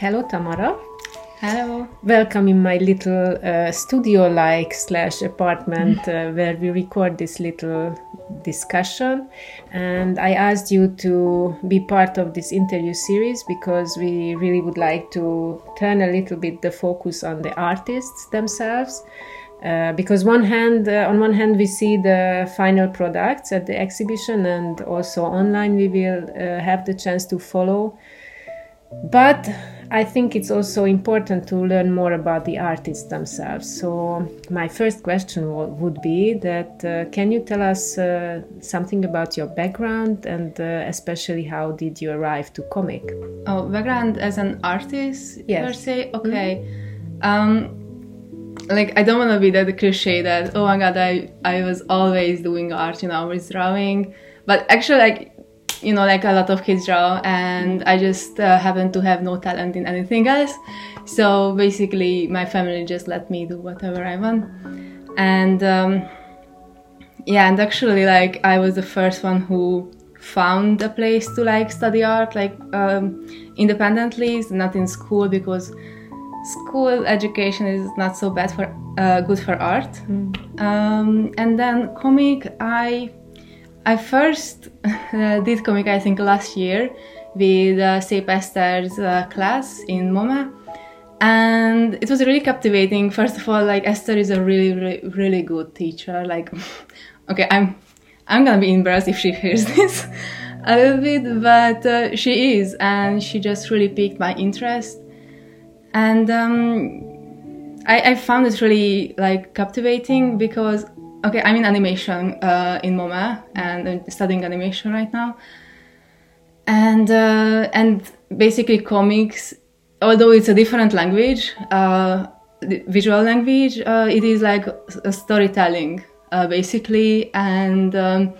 Hello, Tamara. Hello. Welcome in my little uh, studio-like slash apartment uh, where we record this little discussion. And I asked you to be part of this interview series because we really would like to turn a little bit the focus on the artists themselves. Uh, because one hand, uh, on one hand, we see the final products at the exhibition, and also online we will uh, have the chance to follow. But I think it's also important to learn more about the artists themselves. So my first question would be that uh, can you tell us uh, something about your background and uh, especially how did you arrive to comic? Oh, background as an artist Yes. per se. Okay. Um, like I don't want to be that cliche that oh my god I I was always doing art, you know, I was drawing, but actually like you know like a lot of kids draw and I just uh, happen to have no talent in anything else. So basically my family just let me do whatever I want, and. Um, yeah and actually like i was the first one who found a place to like study art like um, independently not in school because school education is not so bad for uh, good for art um, and then comic i i first uh, did comic i think last year with uh, Esther's uh, class in MOME. And it was really captivating. First of all like esther is a really really, really good teacher. Like okay i'm i'm gonna be embarrassed if she hears this a little bit but uh, she is and she just really piqued my interest. And um, I, I found it really like captivating because okay i'm in animation uh, in MOME and i'm studying animation right now. And uh, and basically comics although it's a different language uh, visual language uh, it is like a storytelling uh, basically. And um,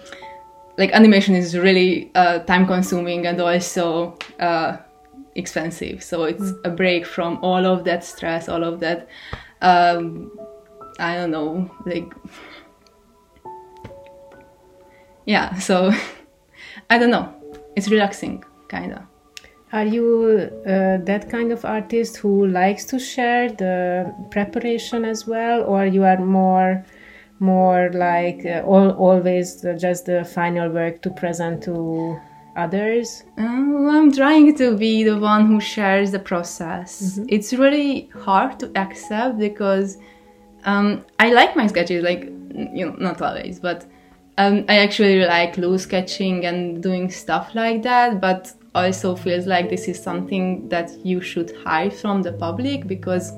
like animation is really uh, time consuming and also uh, expensive. So it's a break from all of that stress all of that um, i don't know like yeah so i don't know it's relaxing kind of Are you uh, that kind of artist who likes to share the preparation as well, or you are more, more like uh, all, always the, just the final work to present to others? Uh, I'm trying to be the one who shares the process. It's really hard to accept because um, I like my sketches, like you know, not always, but um, I actually like loose sketching and doing stuff like that. But also feels like this is something that you should hide from the public because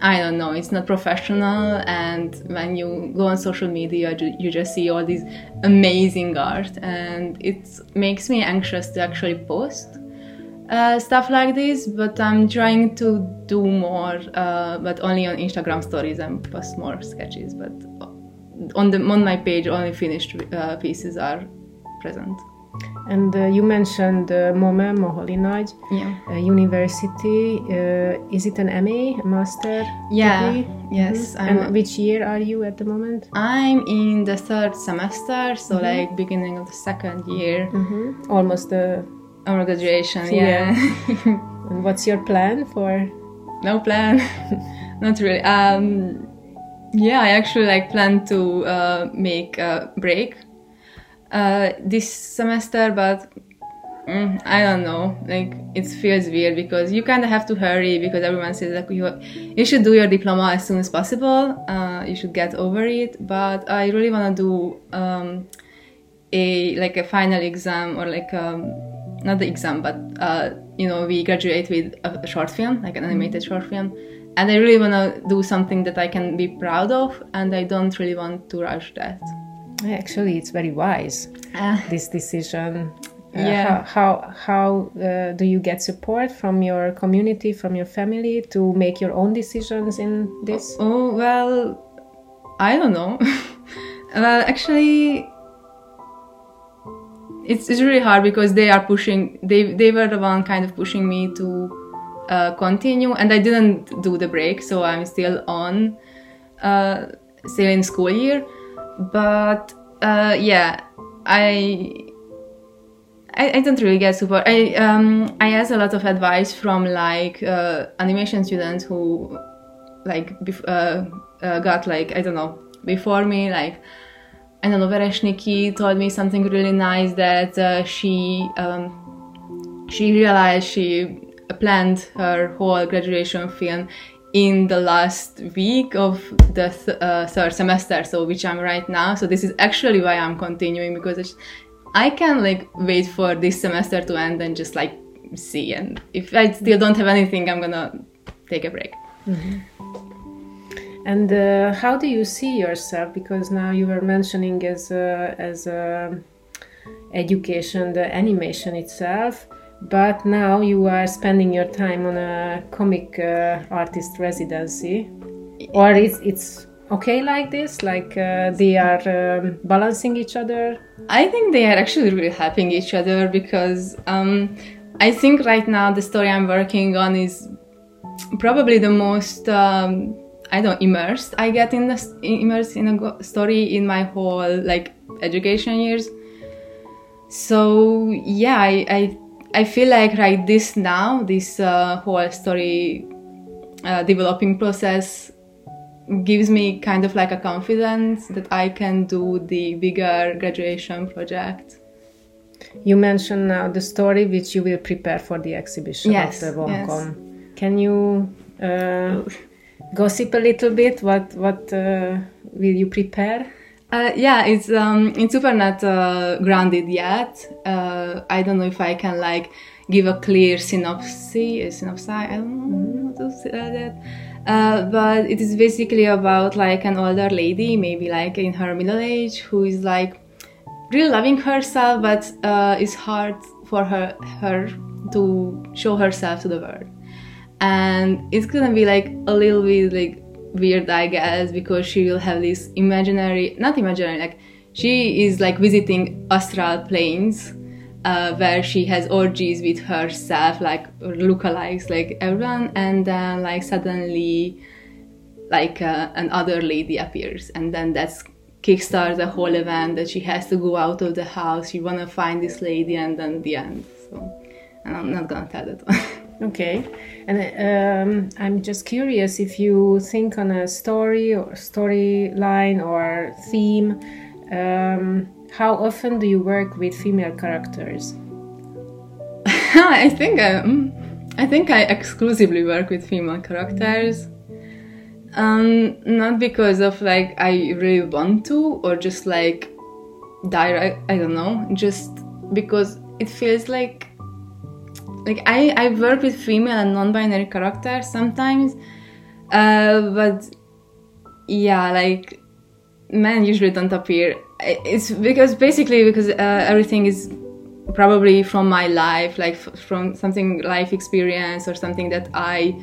I don't know, it's not professional. And when you go on social media, you just see all these amazing art, and it makes me anxious to actually post uh, stuff like this. But I'm trying to do more, uh, but only on Instagram stories and post more sketches. But on the on my page, only finished uh, pieces are present. And uh, you mentioned uh, MOME, Moholy-Nagy Yeah. uh, University. Uh, is it an MA, a master Yeah. degree? Yes. I'm And which year are you at the moment? I'm in the third semester, so like beginning of the second year Mm-hmm. Almost the. of graduation. Yeah. Yeah, And what's your plan for? no plan, not really. Um, yeah, I actually like plan to uh, make a break uh, this semester, but mm, I don't know. Like it feels weird because you kind of have to hurry because everyone says like you you should do your diploma as soon as possible. Uh, you should get over it. But I really want to do um, a like a final exam or like um, not the exam, but uh, you know we graduate with a, a short film, like an animated short film. And I really want to do something that I can be proud of, and I don't really want to rush that. Actually, it's very wise. Uh, This decision. Uh, Yeah. How how, how uh, do you get support from your community, from your family, to make your own decisions in this? Oh well, I don't know. well, actually, it's it's really hard because they are pushing. They they were the one kind of pushing me to uh, continue, and I didn't do the break, so I'm still on, uh, still in school year. But uh, yeah, I I, I don't really get support. I um I ask a lot of advice from like uh, animation students who like uh, uh, got like I don't know before me like I don't know Vereshniki told me something really nice that she um, she realized she planned her whole graduation film in the last week of the th- uh, third semester, so which I'm right now. So this is actually why I'm continuing because I can like wait for this semester to end and just like see. And if I still don't have anything, I'm gonna take a break. Mm-hmm. And uh, how do you see yourself? Because now you were mentioning as a, as a education the animation itself but now you are spending your time on a comic uh, artist residency. Or it's it's okay like this? Like uh, they are um, balancing each other? I think they are actually really helping each other because um, i think right now the story i'm working on is probably the most um, i don't immersed i get in the immersed in a story in my whole like education years. So yeah i, I I feel like right this now, this uh, whole story uh, developing process gives me kind of like a confidence that I can do the bigger graduation project. You mentioned now the story which you will prepare for the exhibition yes, of the Vomcom. Yes. Can you uh, gossip a little bit? What what uh, will you prepare? Uh, yeah, it's um, it's super not uh, grounded yet. Uh, I don't know if I can like give a clear synopsis, synopsis. I don't know how to say that. Uh, but it is basically about like an older lady, maybe like in her middle age, who is like really loving herself, but uh, it's hard for her her to show herself to the world. And it's gonna be like a little bit like weird, I guess, because she will have this imaginary, not imaginary, like she is like visiting astral planes uh, where she has orgies with herself, like lookalikes, like everyone, and then like suddenly, like uh, another lady appears, and then that's kickstarts the whole event that she has to go out of the house. She wanna find this lady, and then the end. So, and I'm not gonna tell that one. Okay, and um, I'm just curious if you think on a story or storyline or theme. Um, how often do you work with female characters? I think I, um, I think I exclusively work with female characters. Um, not because of like I really want to or just like direct. I don't know. Just because it feels like like I, I work with female and non-binary characters sometimes uh, but yeah like men usually don't appear. It's because basically because uh, everything is probably from my life like from something life experience or something that i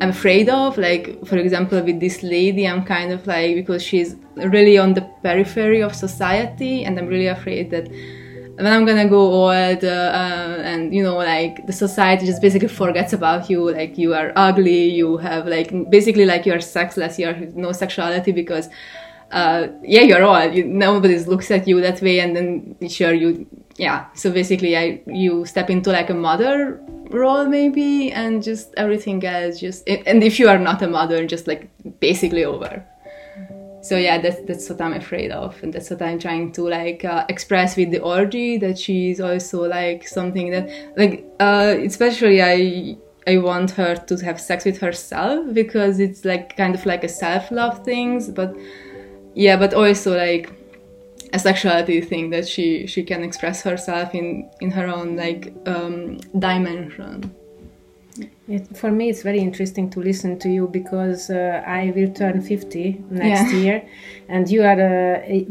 am afraid of. Like for example with this lady i'm kind of like because she's really on the periphery of society and i'm really afraid that when I'm gonna go old, uh, uh, and you know, like the society just basically forgets about you, like you are ugly, you have like basically like you are sexless, you have no sexuality because, uh, yeah, you're old. You, nobody looks at you that way, and then sure you, yeah. So basically, I you step into like a mother role maybe, and just everything else just, and if you are not a mother, just like basically over so yeah that's that's what i'm afraid of. And that's what i'm trying to like uh, express with the orgy that she's also like something that like uh, especially i i want her to have sex with herself because it's like kind of like a self-love things. But yeah but also like a sexuality thing that she she can express herself in in her own like um, dimension it, for me, it's very interesting to listen to you because uh, I will turn 50 next yeah. year, and you are a, a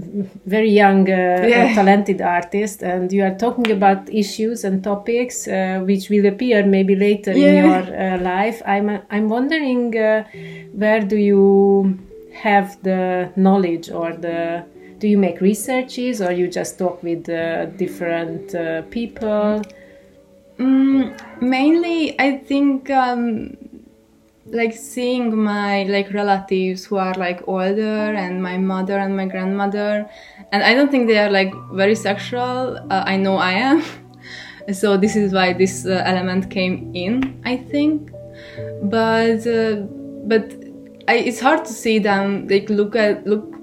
very young, uh, yeah. talented artist, and you are talking about issues and topics uh, which will appear maybe later yeah. in your uh, life. I'm, I'm wondering uh, where do you have the knowledge or the do you make researches or you just talk with uh, different people? Mm, mainly, I think um, like seeing my like relatives who are like older and my mother and my grandmother, and I don't think they are like very sexual. Uh, I know I am. so this is why this uh, element came in i think but uh, but I, it's hard to see them like look at look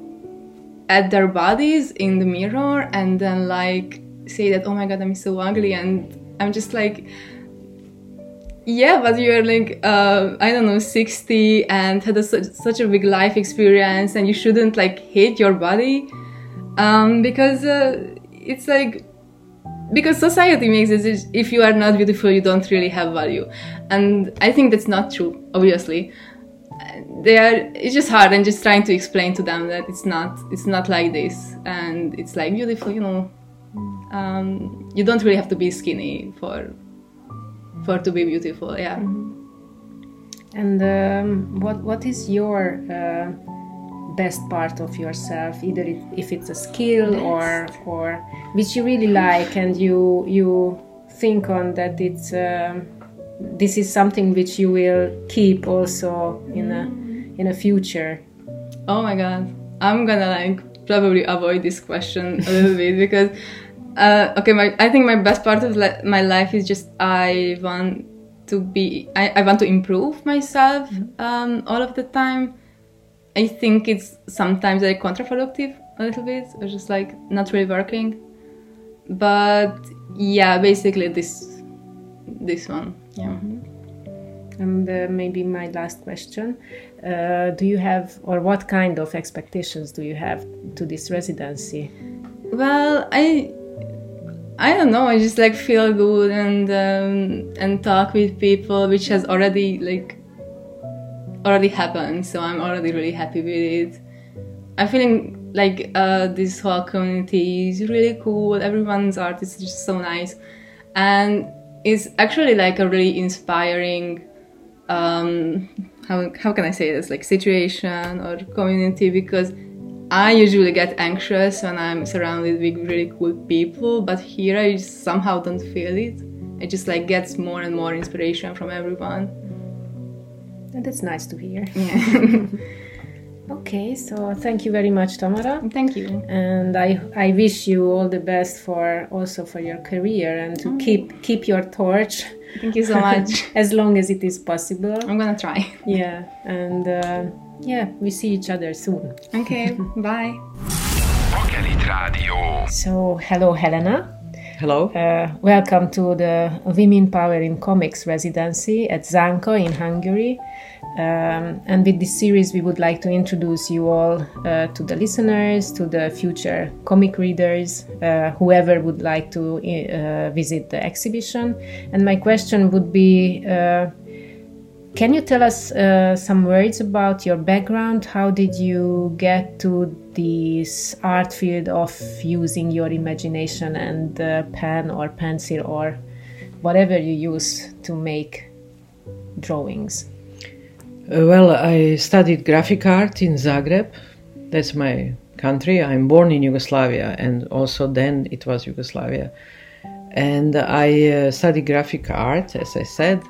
at their bodies in the mirror and then like say that oh my god i'm so ugly and i'm just like yeah but you're like uh, i don't know 60 and had a, such, a big life experience and you shouldn't like hate your body. Um, because uh, it's like because society makes it if you are not beautiful you don't really have value. And i think that's not true obviously. They are it's just hard. And just trying to explain to them that it's not it's not like this. And it's like beautiful you know um, you don't really have to be skinny for for to be beautiful yeah. Mm-hmm. and um, what what is your uh, best part of yourself? Either if it's a skill or or which you really like and you you think on that it's um, this is something which you will keep also in a in a future? Oh my god, I'm gonna like probably avoid this question a little bit because uh, okay, my I think my best part of li- my life is just I want to be I, I want to improve myself mm-hmm. um, all of the time. I think it's sometimes like counterproductive a little bit, or just like not really working. But yeah, basically this this one. Yeah. Mm-hmm. And uh, maybe my last question uh, do you have, or what kind of expectations do you have to this residency? Well, I I don't know. I just like feel good and um, and talk with people, which has already like already happened. So I'm already really happy with it. I'm feeling like uh, this whole community is really cool. Everyone's art is just so nice, and it's actually like a really inspiring um, how, how can I say this like situation or community because I usually get anxious when I'm surrounded with really cool people, but here I somehow don't feel it. It just like gets more and more inspiration from everyone. And that's nice to hear. Yeah. okay, so thank you very much, Tamara. Thank you. And I I wish you all the best for also for your career and to mm. keep keep your torch Thank you so much. as long as it is possible. I'm gonna try. Yeah, and uh, yeah, we see each other soon. Okay, bye. So, hello, Helena. Hello. Uh, welcome to the Women Power in Comics residency at Zanka in Hungary. Um, and with this series, we would like to introduce you all uh, to the listeners, to the future comic readers, uh, whoever would like to uh, visit the exhibition. And my question would be uh, Can you tell us uh, some words about your background? How did you get to this art field of using your imagination and pen or pencil or whatever you use to make drawings? Uh, well, I studied graphic art in Zagreb. That's my country. I'm born in Yugoslavia, and also then it was Yugoslavia. And I uh, studied graphic art, as I said,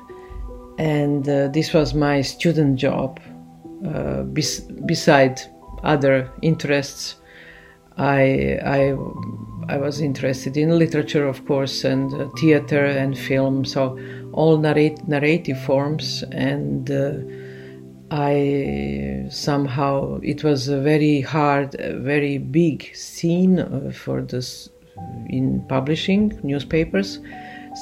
and uh, this was my student job. Uh, bes- beside other interests, I, I, I was interested in literature, of course, and uh, theater and film, so all narrate- narrative forms and uh, I somehow it was a very hard, a very big scene uh, for this in publishing newspapers.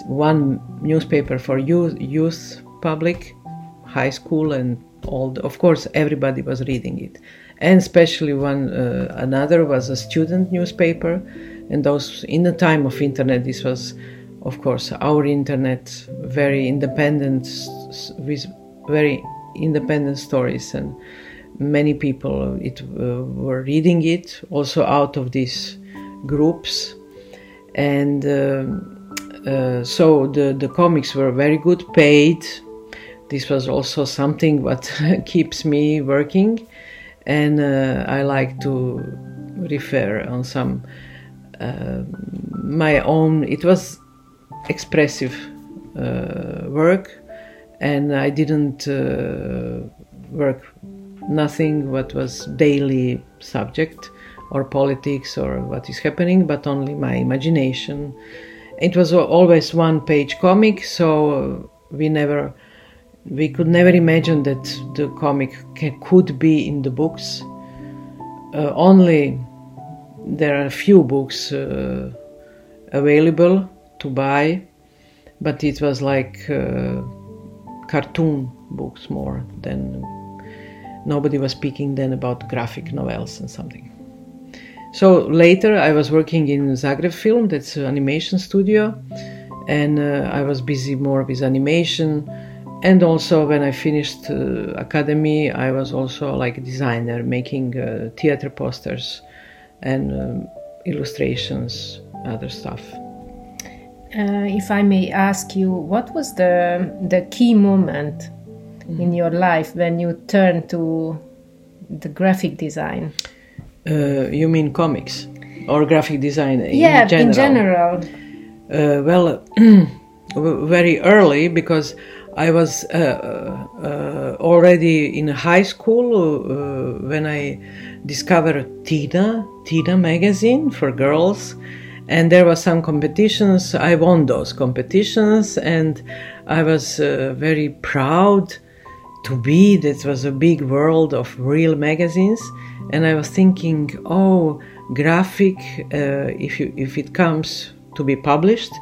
One newspaper for youth, youth public, high school, and all. The, of course, everybody was reading it, and especially one uh, another was a student newspaper, and those in the time of internet. This was, of course, our internet, very independent, with very independent stories and many people it uh, were reading it also out of these groups and uh, uh, so the the comics were very good paid this was also something what keeps me working and uh, i like to refer on some uh, my own it was expressive uh, work and I didn't uh, work nothing what was daily subject or politics or what is happening, but only my imagination. It was always one page comic, so we never we could never imagine that the comic ca- could be in the books. Uh, only there are a few books uh, available to buy, but it was like uh, cartoon books more than nobody was speaking then about graphic novels and something. So later I was working in Zagreb Film, that's an animation studio, and uh, I was busy more with animation. And also when I finished uh, academy, I was also like a designer, making uh, theater posters and um, illustrations, other stuff. Uh, if I may ask you, what was the the key moment in your life when you turned to the graphic design? Uh, you mean comics or graphic design yeah, in general? in general. Uh, well, very early because I was uh, uh, already in high school uh, when I discovered Tina, Tina magazine for girls, and there were some competitions. I won those competitions, and I was uh, very proud to be. That was a big world of real magazines, and I was thinking, oh, graphic. Uh, if you if it comes to be published,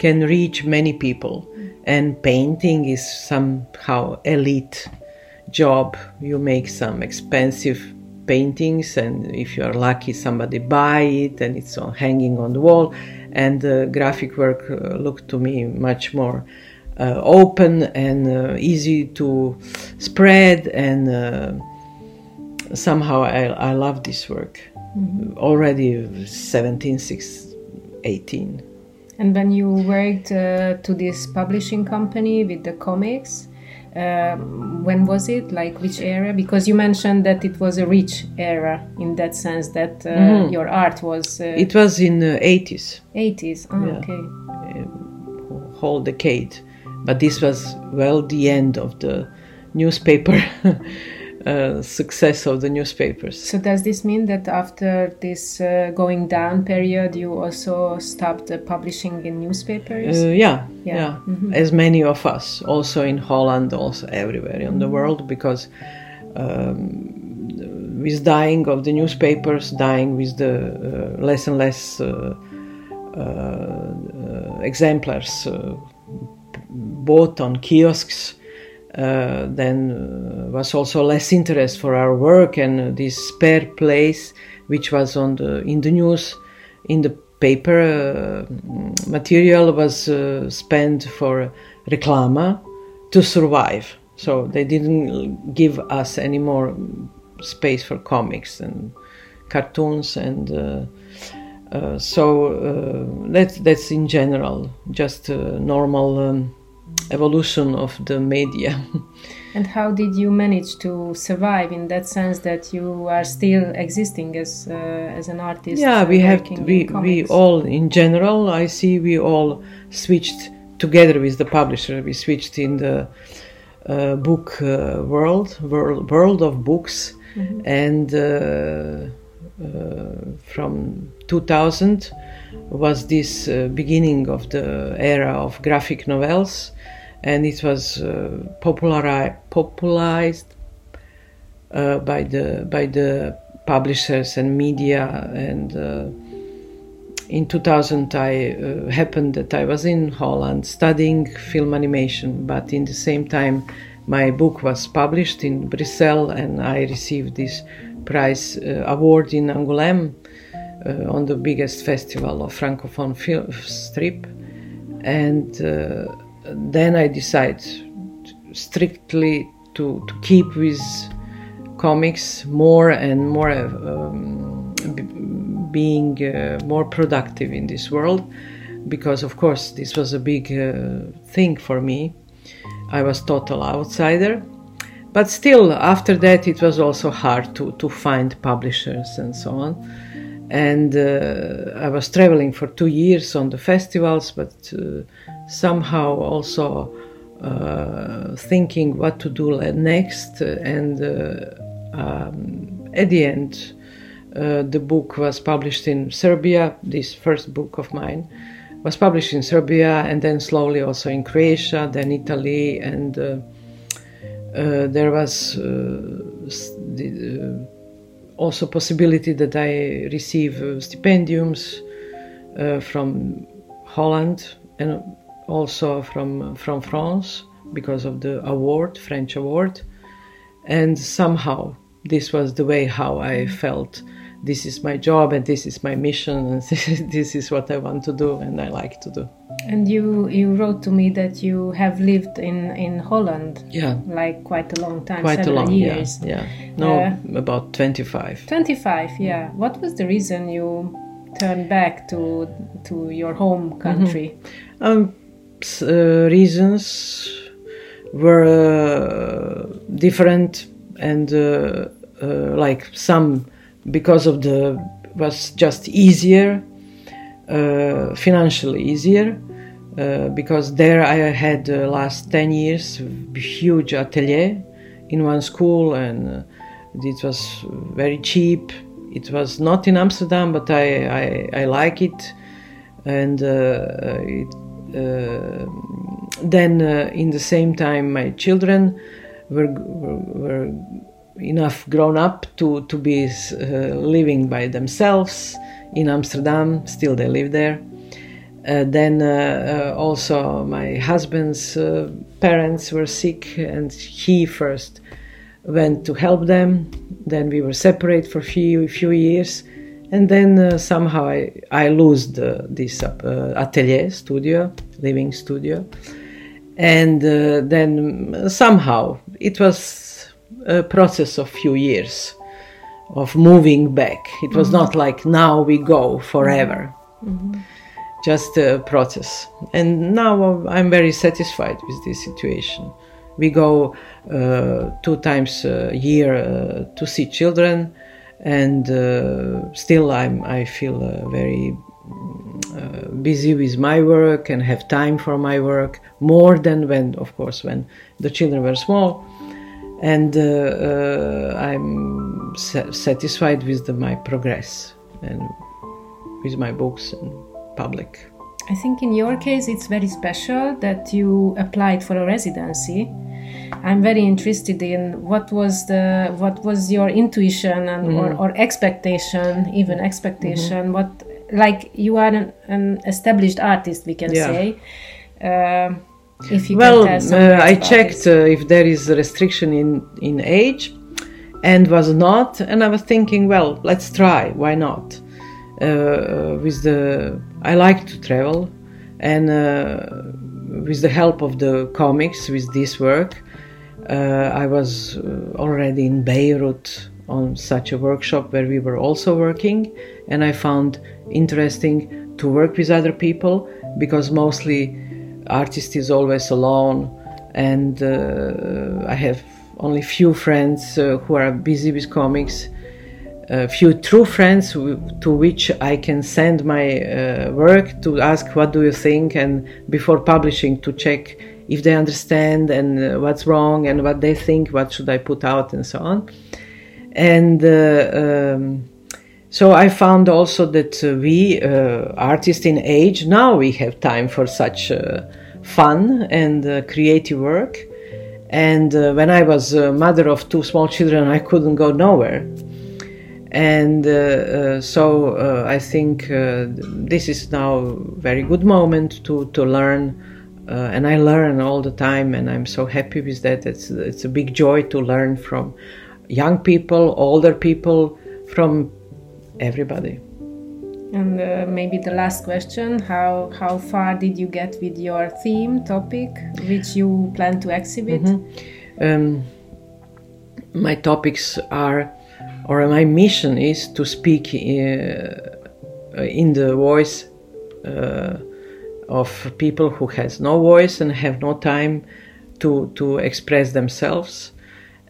can reach many people, and painting is somehow elite job. You make some expensive paintings, and if you are lucky, somebody buy it, and it's on, hanging on the wall. And the graphic work uh, looked to me much more uh, open and uh, easy to spread, and uh, somehow I, I love this work. Already 17, 6, 18. And when you worked uh, to this publishing company with the comics, um, when was it? Like which era? Because you mentioned that it was a rich era in that sense that uh, your art was uh, It was in the 80s. 80s. Oh, Yeah. okay. whole decade. But this was, well, the end of the newspaper uh, success of the newspapers. So does this mean that after this uh, going down period, you also stopped uh, publishing in newspapers? Uh, yeah, Yeah. yeah, as many of us, also in Holland, also everywhere in the world, because um, with dying of the newspapers, dying with the uh, less and less uh, uh, uh, exemplars bought on kiosks, uh, then uh, was also less interest for our work and uh, this spare place which was on the in the news in the paper uh, material was uh, spent for reclama to survive. So they didn't give us any more space for comics and cartoons and uh, so uh, that's in general just normal um, evolution of the media. And how did you manage to survive in that sense that you are still existing as uh, as an artist? yeah, we have we we all in general. I see we all switched together with the publisher. We switched in the uh, book uh, world, world world of books, and uh, uh, from 2000 was this uh, beginning of the era of graphic novels, and it was uh, populari- popularized uh, by the by the publishers and media. And uh, in 2000 i uh, happened that i was in holland studying film animation. But in the same time my book was published in brussels and i received this prize uh, award in angoulême uh, on the biggest festival of francophone film strip. And uh, then i decided strictly to, to keep with comics more and more um, being uh, more productive in this world. Because of course this was a big uh, thing for me. I was total outsider. But still after that it was also hard to, to find publishers and so on. And uh, i was traveling for two years on the festivals but uh, somehow also uh, thinking what to do next and uh, um, at the end uh, the book was published in serbia this first book of mine was published in Serbia and then slowly also in Croatia, then Italy, and uh, uh, there was uh, the, uh, also possibility that I receive stipendiums from Holland and also from from France because of the award, French award, and somehow this was the way how I felt. This is my job and this is my mission and this is what I want to do and I like to do. And you you wrote to me that you have lived in in Holland. Yeah. Like quite a long time, Quite a long, years. yeah, yeah. No, Uh, about twenty-five. 25, yeah. What was the reason you turned back to to your home country? Um, s- uh, reasons were uh, different and uh, uh, like some because of the was just easier uh, financially easier uh, because there I had the last 10 years huge atelier in one school and uh, it was very cheap. It was not in Amsterdam but I, I, I like it. And uh, it, uh, then uh, in the same time my children were, were, were enough grown up to, to be uh, living by themselves in Amsterdam. Still they live there. Uh, then uh, uh, also my husband's uh, parents were sick and he first went to help them. Then we were separate for few few years. And then uh, somehow I, I lost uh, this uh, atelier studio living studio. And uh, then somehow it was a process of few years of moving back. It was not like now we go forever. Just a process. And now i'm very satisfied with this situation. We go uh, two times a year uh, to see children and uh, still i'm i feel uh, very uh, busy with my work and have time for my work more than when of course when the children were small and uh, uh, i'm sa- satisfied with the, my progress and with my books and public I think in your case it's very special that you applied for a residency. I'm very interested in what was the what was your intuition and or, or expectation, even expectation. What like you are an, an established artist, we can Yeah. say. Uh, if you well, can tell some uh, I checked uh, if there is a restriction in in age, and was not. And I was thinking, well, let's try. Why not? Uh, with the, I like to travel, and uh, with the help of the comics, with this work, uh, I was already in Beirut on such a workshop where we were also working, and I found interesting to work with other people because mostly artist is always alone, and uh, I have only few friends uh, who are busy with comics. A few true friends who, to which I can send my uh, work to ask what do you think and before publishing to check if they understand and uh, what's wrong and what they think what should I put out and so on and uh, um, so I found also that we uh, artists in age now we have time for such uh, fun and uh, creative work and when I was a mother of two small children I couldn't go nowhere and uh, uh, so uh, I think this is now a very good moment to to learn, and I learn all the time, and I'm so happy with that. It's it's a big joy to learn from young people, older people, from everybody. And uh, maybe the last question: How how far did you get with your theme topic, which you plan to exhibit? Um, my topics are, or my mission is to speak uh, in the voice uh, of people who has no voice and have no time to to express themselves.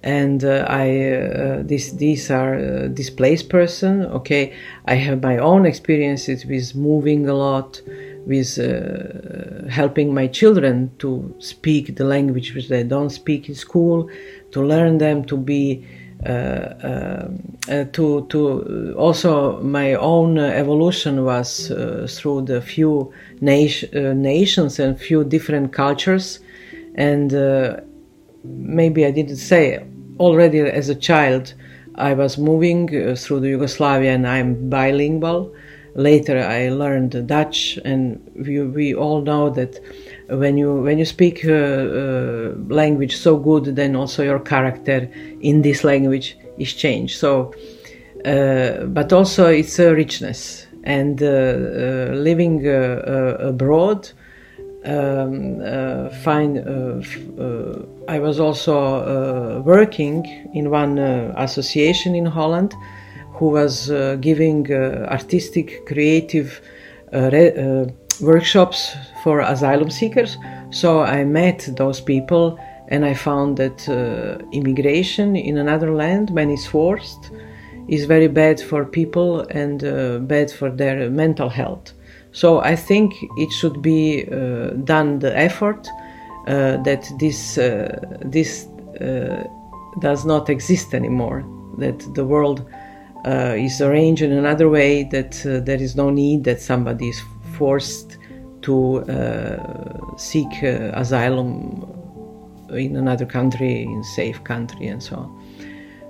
And uh, I, uh, this, these are uh, displaced person. Okay, I have my own experiences with moving a lot, with uh, helping my children to speak the language which they don't speak in school, to learn them to be uh, uh, to to also my own evolution was through the few nation, nations and few different cultures, and maybe I didn't say already as a child. I was moving through the Yugoslavia and I'm bilingual. Later, I learned Dutch, and we, we all know that when you when you speak uh, uh, language so good, then also your character in this language is changed. So, uh, but also it's a richness and uh, uh, living uh, abroad. Um, fine. I was also working in one association in Holland who was giving artistic, creative re- workshops for asylum seekers. So I met those people and I found that uh, immigration in another land, when it's forced, is very bad for people and uh, bad for their mental health. So I think it should be uh, done the effort uh, that this uh, this uh, does not exist anymore. That the world is arranged in another way. That there is no need that somebody is forced to uh, seek uh, asylum in another country, in safe country, and so on.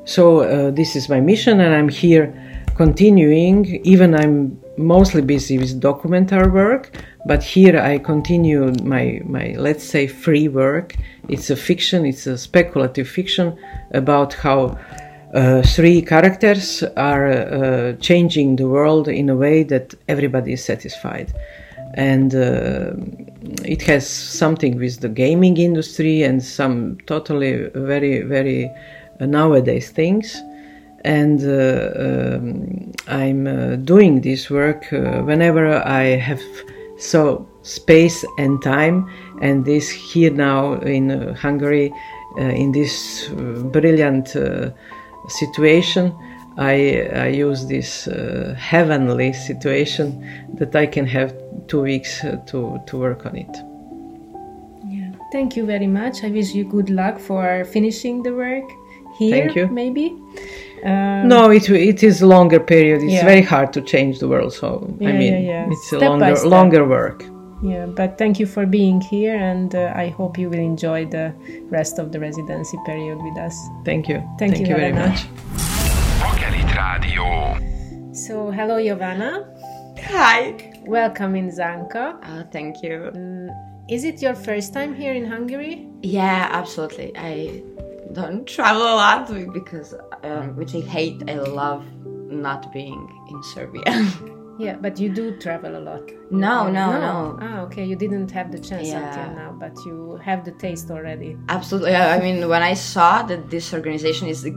So uh, this is my mission, and I'm here continuing. Even I'm mostly busy with documentary work, but here I continue my my let's say free work. It's a fiction. It's a speculative fiction about how. Uh, three characters are uh, changing the world in a way that everybody is satisfied and uh, it has something with the gaming industry and some totally very very nowadays things and uh, um, i'm uh, doing this work uh, whenever i have so space and time and this here now in hungary in this brilliant situation I, I use this uh, heavenly situation that I can have two weeks to, to work on it. Yeah, thank you very much. I wish you good luck for finishing the work here, thank you. maybe. Um, no, it, it is a longer period. It's yeah. very hard to change the world. So, yeah, I mean, yeah, it's step a longer, longer work. Yeah, but thank you for being here, and uh, I hope you will enjoy the rest of the residency period with us. Thank you. Thank, thank you, you very much. Radio. So, hello, Jovana. Hi. Welcome in Zanka. Oh, thank you. Mm, is it your first time here in Hungary? Yeah, absolutely. I don't travel a lot because, um, which I hate. I love not being in Serbia. yeah, but you do travel a lot. No, no, no. no. Ah, okay. You didn't have the chance yeah. until now, but you have the taste already. Absolutely. I mean, when I saw that this organization is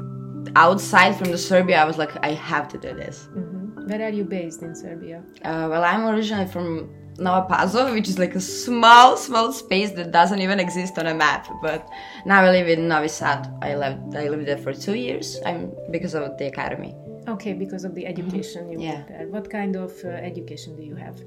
outside from the Serbia, I was like, I have to do this. Mm-hmm. Where are you based in Serbia? Uh, well, I'm originally from Nova Pazova, which is like a small, small space that doesn't even exist on a map. But now I live in Novi Sad. I lived, I lived there for two years. I'm because of the academy. Okay, because of the education mm-hmm. you yeah. there. What kind of uh, education do you have?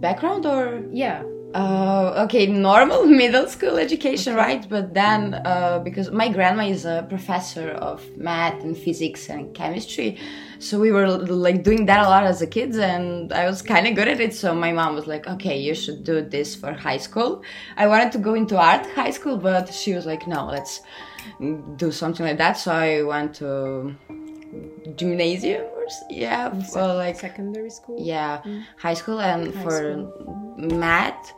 Background or yeah uh, okay, normal middle school education, okay. right? But then, uh, because my grandma is a professor of math and physics and chemistry, so we were like doing that a lot as a kids, and I was kind of good at it. So my mom was like, "Okay, you should do this for high school." I wanted to go into art high school, but she was like, "No, let's do something like that." So I went to gymnasium or yeah, for like secondary school. Yeah, mm. high school and high for school. math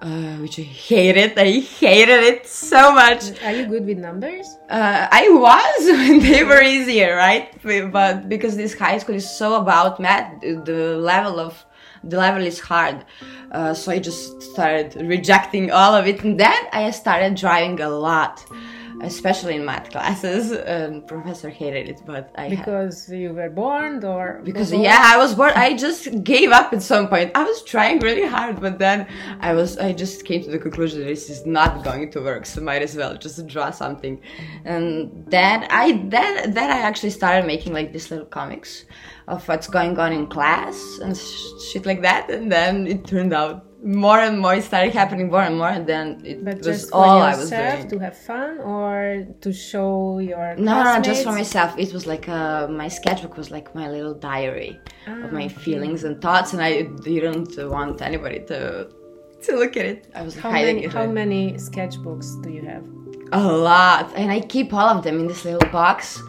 uh, which I hated. I hated it so much. Are you good with numbers? Uh, I was when they were easier, right? But because this high school is so about math, the level of the level is hard. Uh, so I just started rejecting all of it, and then I started driving a lot especially in math classes. Um, professor hated it, but I because had... you were born or because yeah, I was born. I just gave up at some point. I was trying really hard, but then I was I just came to the conclusion that this is not going to work. So might as well just draw something. And then I then then I actually started making like these little comics of what's going on in class and shit like that. And then it turned out more and more it started happening more and more and then it But was just for all I was yourself doing. to have fun or to show your No, no, just for myself. It was like uh, my sketchbook was like my little diary of Ah, my feelings and thoughts, and I didn't want anybody to to look at it. I was How hiding many, it. how many sketchbooks do you have? A lot, and I keep all of them in this little box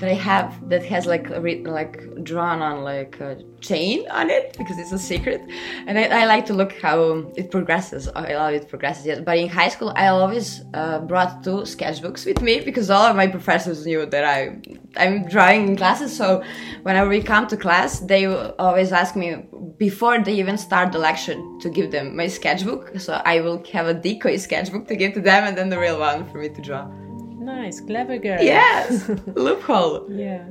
that I have that has like re- like drawn on like a chain on it because it's a secret, and I, I like to look how it progresses. I love it progresses. Yes, but in high school, I always uh, brought two sketchbooks with me because all of my professors knew that I I'm drawing in classes. So whenever we come to class, they always ask me before they even start the lecture to give them my sketchbook. So I will have a decoy sketchbook to give to them, and then the real one for me to draw. Nice, clever girl. Yes, loophole. Yeah.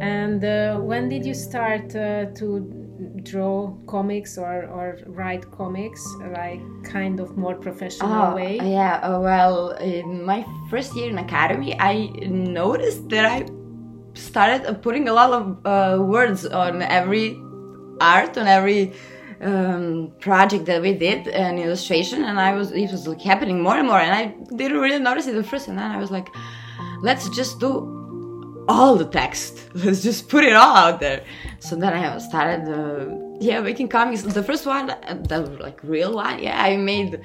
And uh, when did you start uh, to draw comics or, or write comics, like kind of more professional way? Oh, yeah. uh, well, in my first year in academy, I noticed that I started putting a lot of uh, words on every art, on every um, project that we did, an illustration, and I was it was like happening more and more, and I didn't really notice it at first, and then I was like, let's just do all the text. Let's just put it all out there. So then I started, uh, yeah, making comics. The first one, uh, the like real one, yeah, I made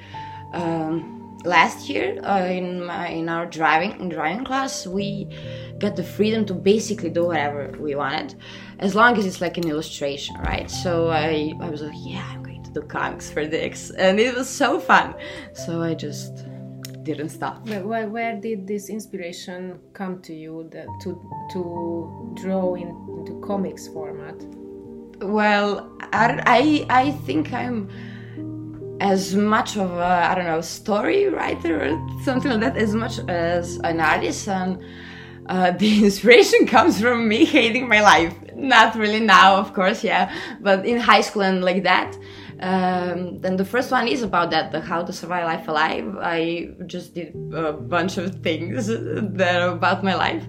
um, last year uh, in my in our driving in driving class. We got the freedom to basically do whatever we wanted, as long as it's like an illustration, right? So I I was like, yeah, I'm going to do comics for dicks, and it was so fun. So I just didn't stop. Where, where, where did this inspiration come to you that, to to draw in, into comics format? Well, I, I, I think I'm as much of a, I don't know, story writer or something like that, as much as an artist. And uh, the inspiration comes from me hating my life. Not really now, of course, yeah, but in high school and like that. Um, then the first one is about that, the how to survive life alive. I just did a bunch of things that are about my life.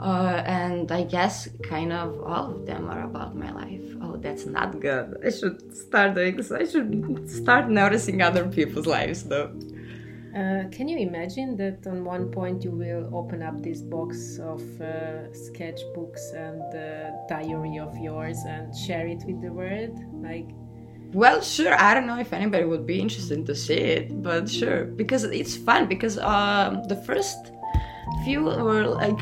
Uh, and I guess kind of all of them are about my life. Oh, that's not good. I should start doing. I should start noticing other people's lives, though. Uh, can you imagine that on one point you will open up this box of uh, sketchbooks and uh, diary of yours and share it with the world? Like, Well, sure. I don't know if anybody would be interested to see it, but sure, because it's fun. Because um, the first few were like,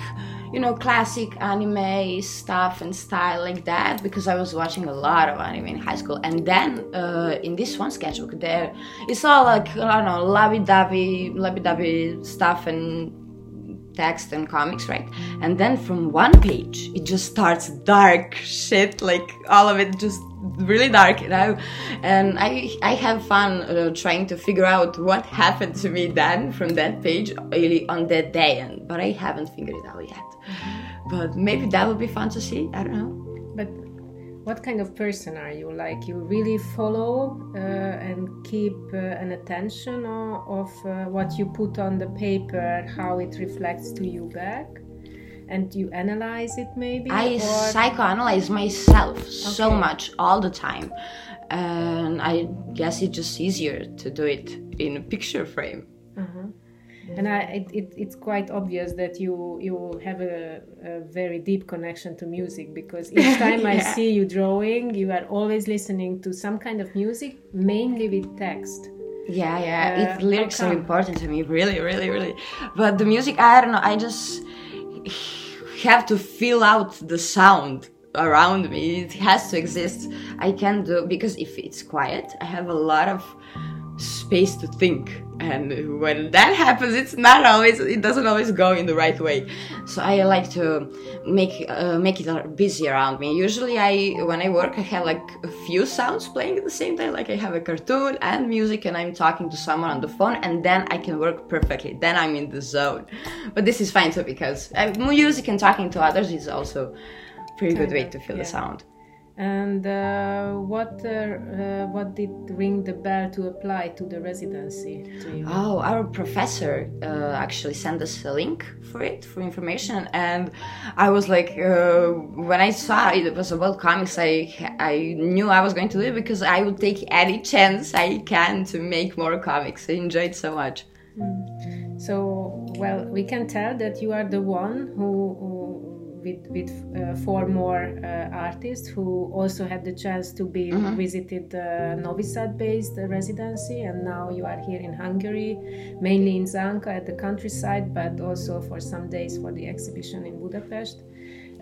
you know, classic anime stuff and style like that. Because I was watching a lot of anime in high school, and then uh, in this one sketchbook, there it's all like I don't know, lovey-dovey, lovey-dovey stuff and text and comics, right? And then from one page, it just starts dark shit, like all of it just really dark. And I, and I, I have fun uh, trying to figure out what happened to me then from that page, really on that day. And but I haven't figured it out yet. But maybe that would be fun to see. I don't know. but what kind of person are you? Like, you really follow uh, and keep uh, an attention of, of uh, what you put on the paper, how it reflects to you back? And you analyze it maybe? I or- psychoanalyze myself so much all the time. And I guess it's just easier to do it in a picture frame. And I, it, it, it's quite obvious that you you have a, a very deep connection to music because each time I see you drawing, you are always listening to some kind of music, mainly with text. Yeah, yeah. Uh, it lyrics are important to me, really, really, really. But the music, I don't know. I just have to feel out the sound around me. It has to exist. I can't do because if it's quiet, I have a lot of space to think. And when that happens, it's not always. It doesn't always go in the right way. So I like to make uh, make it busy around me. Usually, I when I work, I have like a few sounds playing at the same time. Like I have a cartoon and music, and I'm talking to someone on the phone, and then I can work perfectly. Then I'm in the zone. But this is fine too because uh, music and talking to others is also a pretty good way to feel Yeah. the sound. And uh, what uh, uh, what did ring the bell to apply to the residency to you? Oh, our professor uh, actually sent us a link for it for information, and I was like, uh, when I saw it was about comics, I I knew I was going to do it because I would take any chance I can to make more comics. I enjoyed so much. So, well, we can tell that you are the one who, who with, with uh, four more uh, artists who also had the chance to be visited the Novi Sad based residency, and now you are here in Hungary, mainly in Zanka at the countryside, but also for some days for the exhibition in Budapest.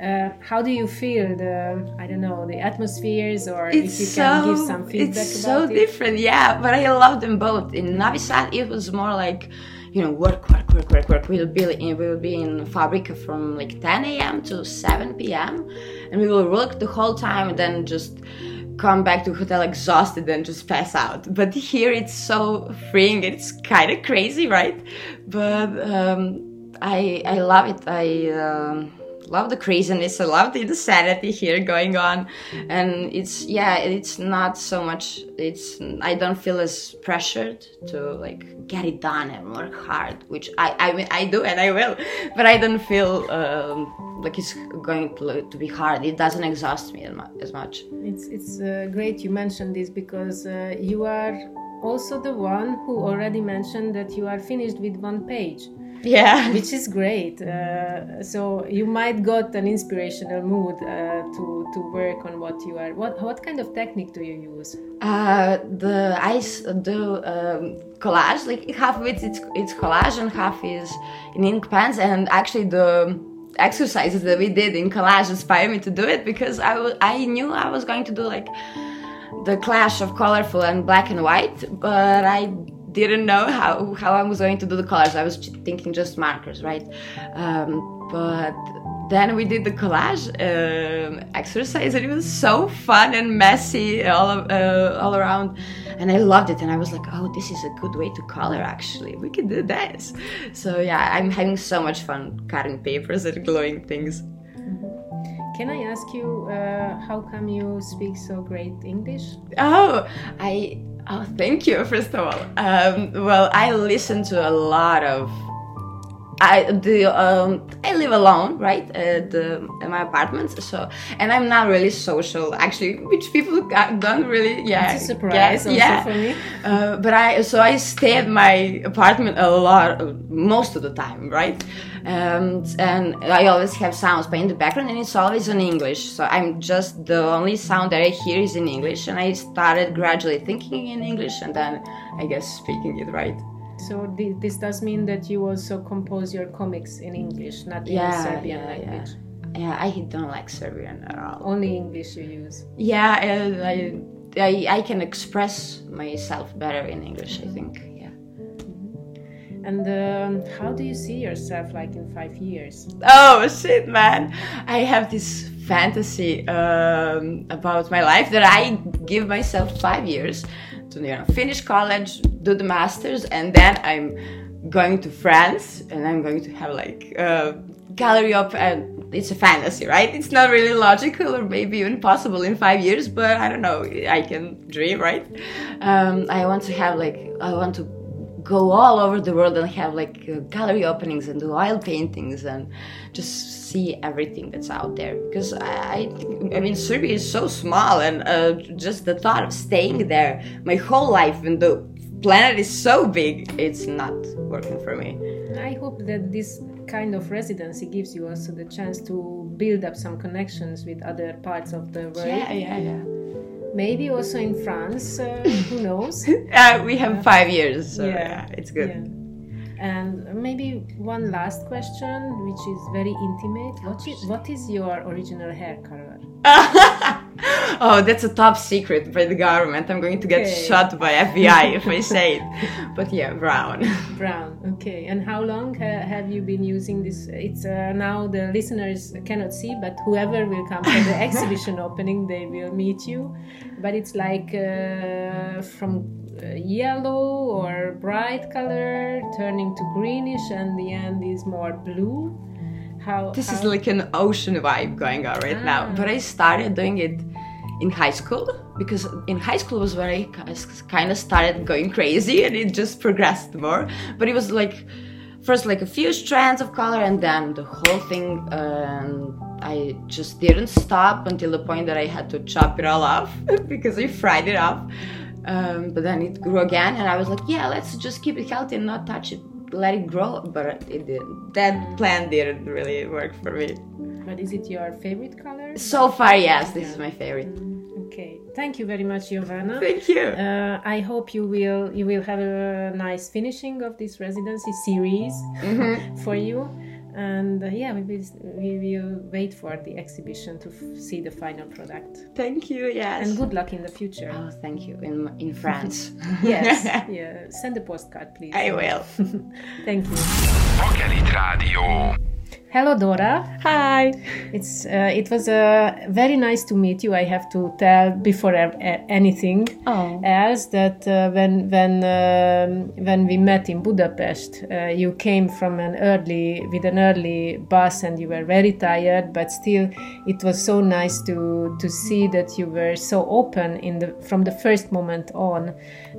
Uh, how do you feel the I don't know the atmospheres or if you can give some feedback it's so it? different yeah but i love them both in Novi Sad it was more like you know work work work work work. We'll be in we'll be in Fabrika from like 10 a.m to 7 p.m and we will work the whole time and then just come back to hotel exhausted and just pass out. But here it's so freeing it's kind of crazy right? But um i i love it. I um love the craziness i love the insanity here going on. And it's yeah it's not so much it's i don't feel as pressured to like get it done and work hard which i i mean i do and i will but i don't feel um, like it's going to, to be hard. It doesn't exhaust me as much. It's it's uh, great you mentioned this because uh, you are also the one who already mentioned that you are finished with one page, yeah which is great. Uh, so you might got an inspirational mood uh, to to work on what you are. What what kind of technique do you use? Uh, the I s- do um, collage. Like half of it, it's it's collage, and half is in ink pens. And actually, the exercises that we did in collage inspired me to do it because I I knew I was going to do like the clash of colorful and black and white, but I didn't know how how I was going to do the colors. I was thinking just markers, right? Um, but then we did the collage um, exercise, and it was so fun and messy all uh, all around, and I loved it. And I was like, "Oh, this is a good way to color. Actually, we could do this." So yeah, I'm having so much fun cutting papers and gluing things. Can I ask you uh, how come you speak so great English? Oh, I. Oh, thank you. First of all, um, well, I listen to a lot of. I the um, I live alone, right? At the in my apartment, so and I'm not really social, actually, which people don't really. Yeah, It's a surprise also yeah. for me. Uh, but I so I stay at my apartment a lot, most of the time, right? Um, and I always have sounds playing in the background, and it's always in English. So I'm just the only sound that I hear is in English, and I started gradually thinking in English, and then I guess speaking it right. So thi- this does mean that you also compose your comics in English, not in Yeah, Serbian yeah, language. Yeah, I don't like Serbian at all. Only English you use. Yeah, I, I I can express myself better in English. I think. Yeah. And um, how do you see yourself like in five years? Oh shit, man! I have this fantasy um, about my life that I give myself five years to you know finish college, do the masters, and then I'm going to France and I'm going to have like a gallery up and it's a fantasy, right? It's not really logical or maybe even possible in five years, but I don't know. I can dream, right? Um, I want to have like I want to go all over the world and have like uh, gallery openings and do oil paintings and just see everything that's out there. Because I, I, I mean Serbia is so small and uh, just the thought of staying there my whole life and the planet is so big it's not working for me. I hope that this kind of residency gives you also the chance to build up some connections with other parts of the world. yeah yeah yeah Maybe also in France, uh, who knows? uh, we have five years so yeah, it's good Yeah. And maybe one last question, which is very intimate. What is, what is your original hair color? oh, that's a top secret by the government. I'm going to get Okay. shot by FBI if I say it. But yeah, brown. Brown. Okay. And how long ha- have you been using this? It's uh, now the listeners cannot see, but whoever will come for the exhibition opening, they will meet you. But it's like uh, from uh, yellow or bright color turning to greenish, and the end is more blue. How This is like an ocean vibe going on right now. Ah. But I started doing it in high school because in high school was where I kind of started going crazy and it just progressed more. But it was like first like a few strands of color and then the whole thing. Um, I just didn't stop until the point that I had to chop it all off because I fried it off. Um, but then it grew again, and I was like, yeah, let's just keep it healthy and not touch it, let it grow. But it didn't. That plan didn't really work for me. But is it your favorite color? So far, yes, this is my favorite. Okay, thank you very much, Giovanna. Thank you. Uh, I hope you will you will have a nice finishing of this residency series mm-hmm. for you. And uh, yeah we will, we will wait for the exhibition to f- see the final product. Thank you yes. And good luck in the future. Oh thank you. In in france. Yes yeah. Send a postcard please. I will. Thank you. Rock Radio Hello, Dora. Hi. It's uh, it was uh, very nice to meet you. I have to tell before anything oh. else that uh, when when um, when we met in Budapest, uh, you came from an early with an early bus and you were very tired, but still it was so nice to to see that you were so open in the from the first moment on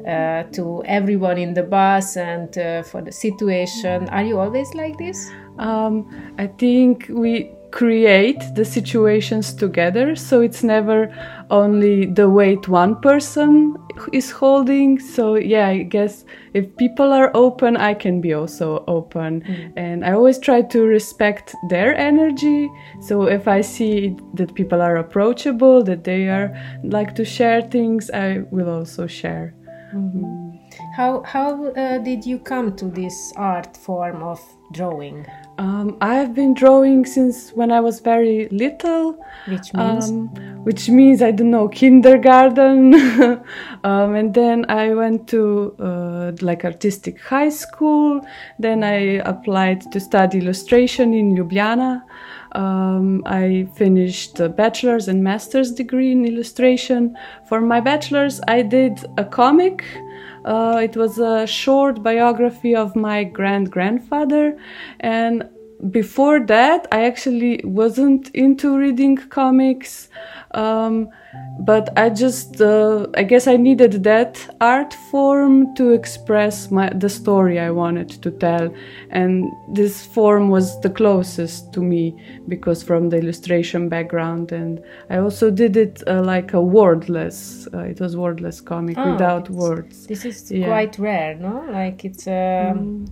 uh, to everyone in the bus and uh, for the situation. Are you always like this? Um, I think we create the situations together, so it's never only the weight one person is holding. So, yeah, I guess if people are open, I can be also open. Mm. And I always try to respect their energy. So, if I see that people are approachable, that they are like to share things, I will also share. Mm-hmm. How how uh, did you come to this art form of drawing? Um, I've been drawing since when I was very little. Which means? Um, which means, I don't know, kindergarten. um, and then I went to uh, like artistic high school. Then I applied to study illustration in Ljubljana. Um, I finished a bachelor's and master's degree in illustration. For my bachelor's, I did a comic Uh, it was a short biography of my grand grandfather, and before that, I actually wasn't into reading comics. Um, but I just, uh, I guess I needed that art form to express my, the story I wanted to tell. And this form was the closest to me because from the illustration background. And I also did it uh, like a wordless, uh, it was wordless comic oh, without words. This is yeah. quite rare, no? Like it's, um, mm.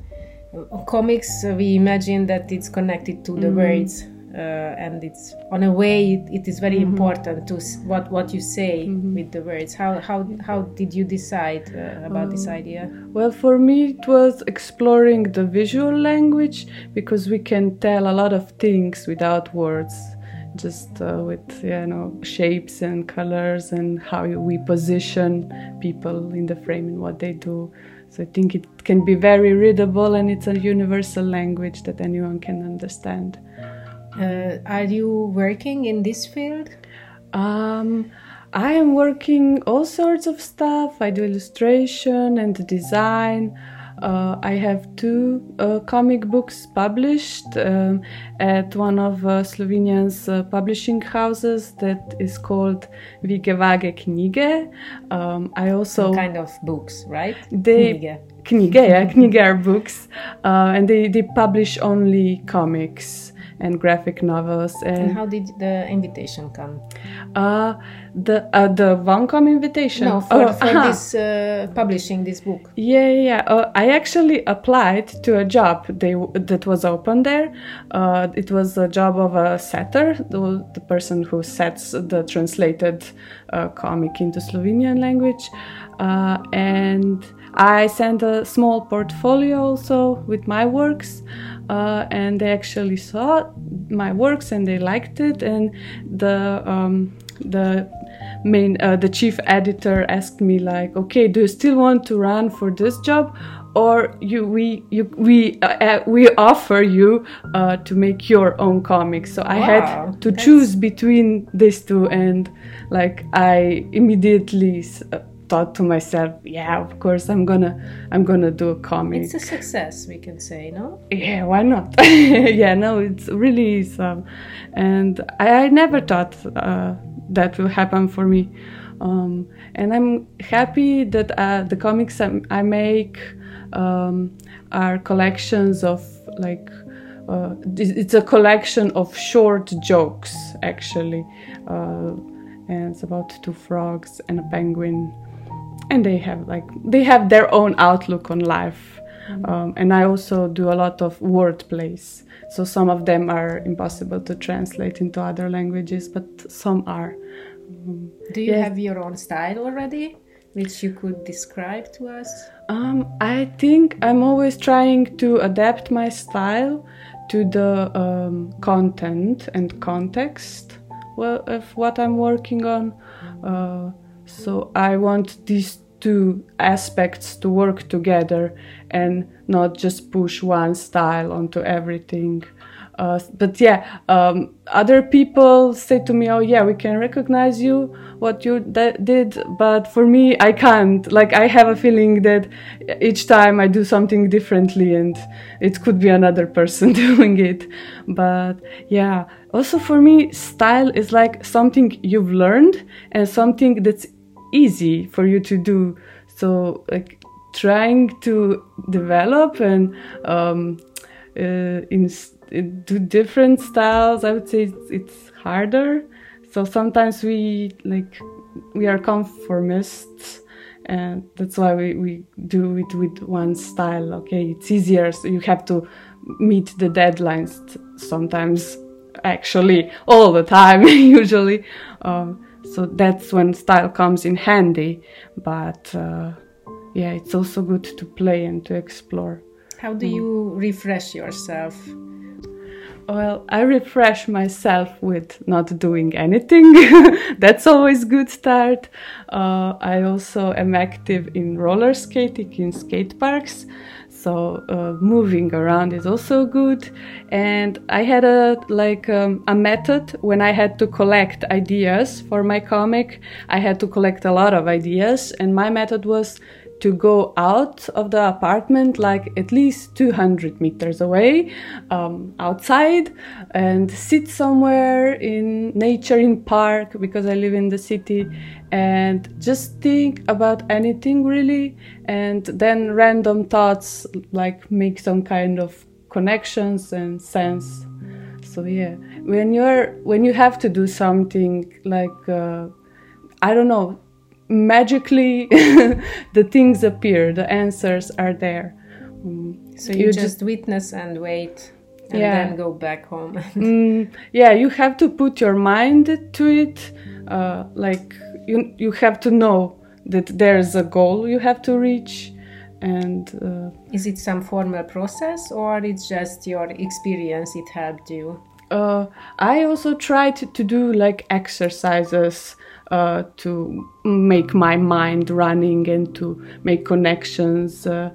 Comics, we imagine that it's connected to the mm. words uh, and it's on a way it, it is very mm-hmm. important to what what you say mm-hmm. with the words how how how did you decide uh, about um, this idea well for me it was exploring the visual language because we can tell a lot of things without words just uh, with you know shapes and colors and how we position people in the frame and what they do so i think it can be very readable and it's a universal language that anyone can understand uh, are you working in this field? Um, I am working all sorts of stuff. I do illustration and design. Uh, I have two uh, comic books published um, at one of uh, Slovenia's uh, publishing houses that is called Vigevage Knjige. Um, I also Some kind of books, right? They knige. knjige yeah, knjige are books, uh, and they they publish only comics and graphic novels. And, and how did the invitation come? Uh, the uh, the Vancom invitation. No, for, oh, for uh-huh. this uh, publishing this book. Yeah, yeah. Uh, I actually applied to a job they, that was open there. Uh, it was a job of a setter, the, the person who sets the translated uh, comic into Slovenian language, uh, and I sent a small portfolio also with my works uh, and they actually saw my works and they liked it. And the um, the main uh, the chief editor asked me like okay do you still want to run for this job? Or you we you we uh, uh we offer you uh, to make your own comics. So i had to choose between these two. And like i immediately uh, thought to myself, yeah, of course I'm gonna I'm gonna do a comic. It's a success, we can say, no? yeah, why not? yeah, no, it's really is. Um, and I, I never thought uh, that will happen for me. Um, and I'm happy that uh, the comics I, I make um, are collections of like uh, it's it's a collection of short jokes actually uh, and it's about two frogs and a penguin and they have like they have their own outlook on life um, and i also do a lot of word plays so some of them are impossible to translate into other languages but some are Do you Yes. have your own style already, which you could describe to us? Um, I think I'm always trying to adapt my style to the um, content and context well, of what I'm working on. Uh, so I want these two aspects to work together and not just push one style onto everything. Uh, but yeah, um, other people say to me, "Oh yeah, we can recognize you, what you d- did," but for me, I can't. Like I have a feeling that each time I do something differently, and it could be another person doing it. But yeah, also for me, style is like something you've learned and something that's easy for you to do. So like trying to develop and um, uh, in, do different styles i would say it's, it's harder. So sometimes we like we are conformists and that's why we, we do it with one style okay? It's easier so you have to meet the deadlines sometimes actually all the time usually. Um, so that's when style comes in handy but uh, yeah it's also good to play and to explore How do you refresh yourself? Well, I refresh myself with not doing anything. That's always a good start. Uh, I also am active in roller skating in skate parks, so uh, moving around is also good. And I had a like um, a method when I had to collect ideas for my comic. I had to collect a lot of ideas, and my method was to go out of the apartment like at least 200 meters away um, outside and sit somewhere in nature in park because i live in the city and just think about anything really and then random thoughts like make some kind of connections and sense. So yeah. When you're when you have to do something like uh, i don't know magically the things appear the answers are there Mm, So you, You just, just- witness and wait and Yeah. then go back home. mm, yeah you have to put your mind to it uh, like you, you have to know that there's a goal you have to reach and uh, Is it some formal process or it's just your experience it helped you? uh, I also tried to do like exercises uh, to make my mind running and to make connections. Uh,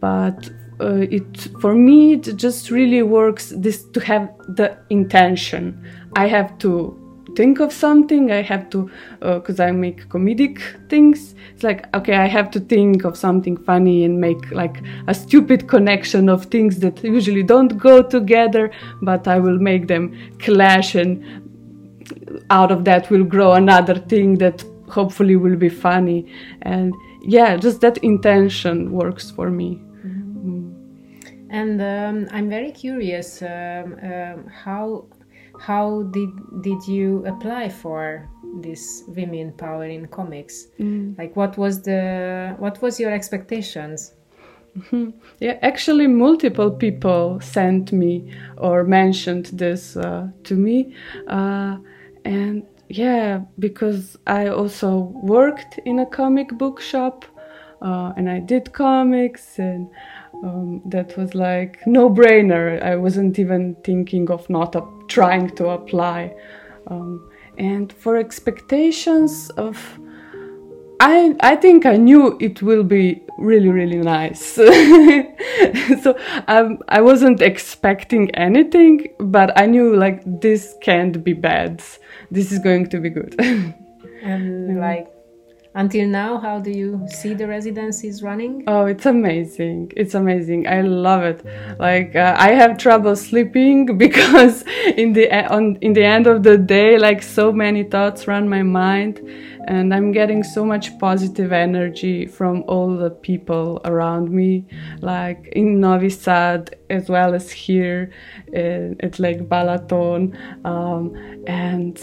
but uh, it for me it just really works this to have the intention. I have to think of something. I have to because I make comedic things. It's like okay, I have to think of something funny and make like a stupid connection of things that usually don't go together, but I will make them clash and out of that will grow another thing that hopefully will be funny. And yeah just that intention works for me. And um, I'm very curious um, um, how how did did you apply for this women power in comics? Like what was the what was your expectations? yeah actually multiple people sent me or mentioned this uh, to me. Uh, yeah because i also worked in a comic book shop uh, and i did comics and um, that was like no brainer i wasn't even thinking of not trying to apply um, and for expectations of I I think I knew it will be really really nice. so um, I wasn't expecting anything, but I knew like this can't be bad. This is going to be good. And like until now, how do you see the residencies running? Oh, it's amazing. It's amazing. I love it. Like uh, I have trouble sleeping because in the on in the end of the day like so many thoughts run my mind and I'm getting so much positive energy from all the people around me like in Novi Sad as well as here uh, at Lake Balaton um, and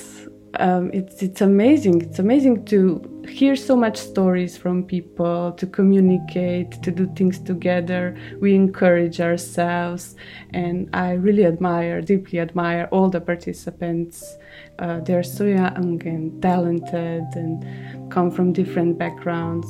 um, it's it's amazing. It's amazing to hear so much stories from people, to communicate, to do things together. We encourage ourselves, and I really admire, deeply admire all the participants. Uh, they're so young and talented, and come from different backgrounds.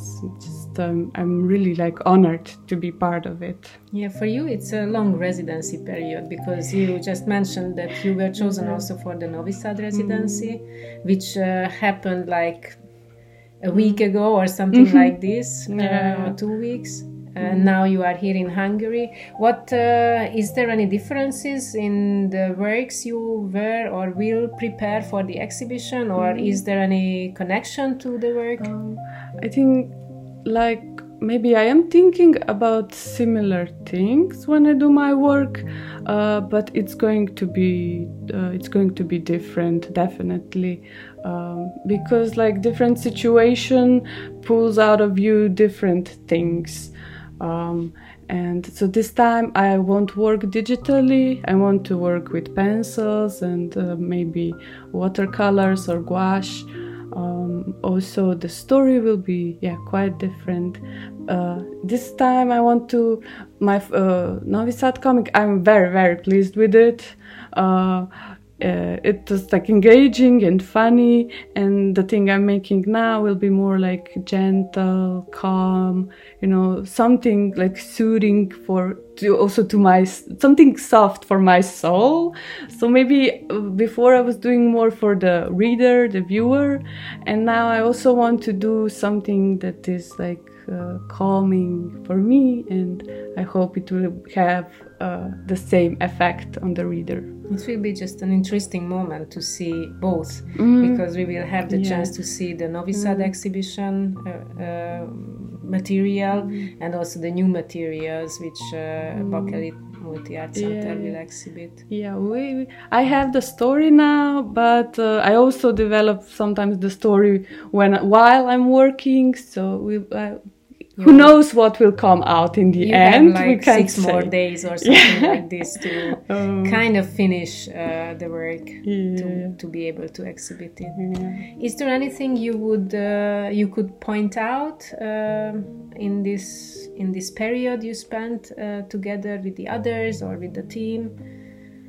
Just um, I'm really like honored to be part of it. Yeah, for you it's a long residency period because you just mentioned that you were chosen also for the Novi Sad residency, mm-hmm. which uh, happened like a week ago or something mm-hmm. like this, uh, or two weeks. And now you are here in Hungary. What uh, is there any differences in the works you were or will prepare for the exhibition, or mm-hmm. is there any connection to the work? Um, I think like maybe I am thinking about similar things when I do my work, uh, but it's going to be uh, it's going to be different definitely um, because like different situation pulls out of you different things. Um, and so this time I won't work digitally. I want to work with pencils and uh, maybe watercolors or gouache um, also the story will be yeah quite different. Uh, this time i want to my uh, Novi Sad comic i'm very very pleased with it. Uh, uh, it was like engaging and funny and the thing i'm making now will be more like gentle calm you know something like soothing for to also to my something soft for my soul so maybe uh, before i was doing more for the reader the viewer and now i also want to do something that is like uh, calming for me and i hope it will have uh, the same effect on the reader. It will be just an interesting moment to see both mm. because we will have the yeah. chance to see the Novi Sad mm. exhibition uh, uh, material mm. and also the new materials which uh. Bakelit Multi Art Center yeah. will exhibit. Yeah, we, I have the story now, but uh, I also develop sometimes the story when while I'm working. So we who knows what will come out in the end? Like six say. more days or something yeah. like this to um, kind of finish uh, the work yeah. to, to be able to exhibit it. Yeah. Is there anything you would uh, you could point out uh, in this in this period you spent uh, together with the others or with the team?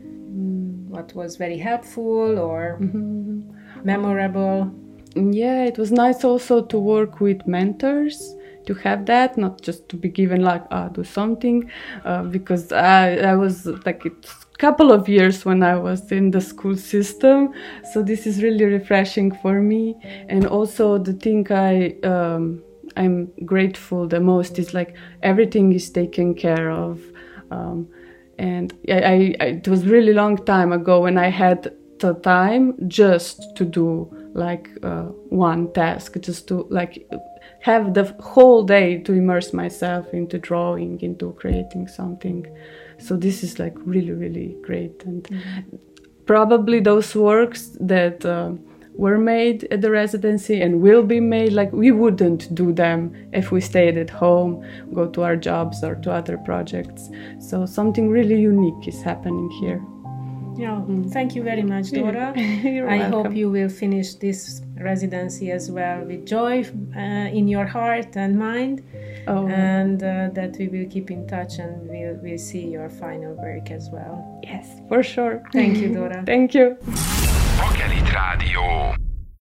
Mm, what was very helpful or mm-hmm. memorable? Yeah, it was nice also to work with mentors to have that, not just to be given like ah do something, uh, because I I was like it's couple of years when I was in the school system, so this is really refreshing for me, and also the thing I. Um, I'm grateful the most is like everything is taken care of. Um, and I, I, it was really long time ago when I had the time just to do like uh, one task, just to like have the whole day to immerse myself into drawing, into creating something. So this is like really, really great. And mm-hmm. probably those works that uh, were made at the residency and will be made, like we wouldn't do them if we stayed at home, go to our jobs or to other projects. So something really unique is happening here. Yeah, mm. thank you very much, Dora. I welcome. hope you will finish this residency as well with joy uh, in your heart and mind, oh. and uh, that we will keep in touch and we'll, we'll see your final work as well. Yes, for sure. Thank you, Dora. thank you. Rádió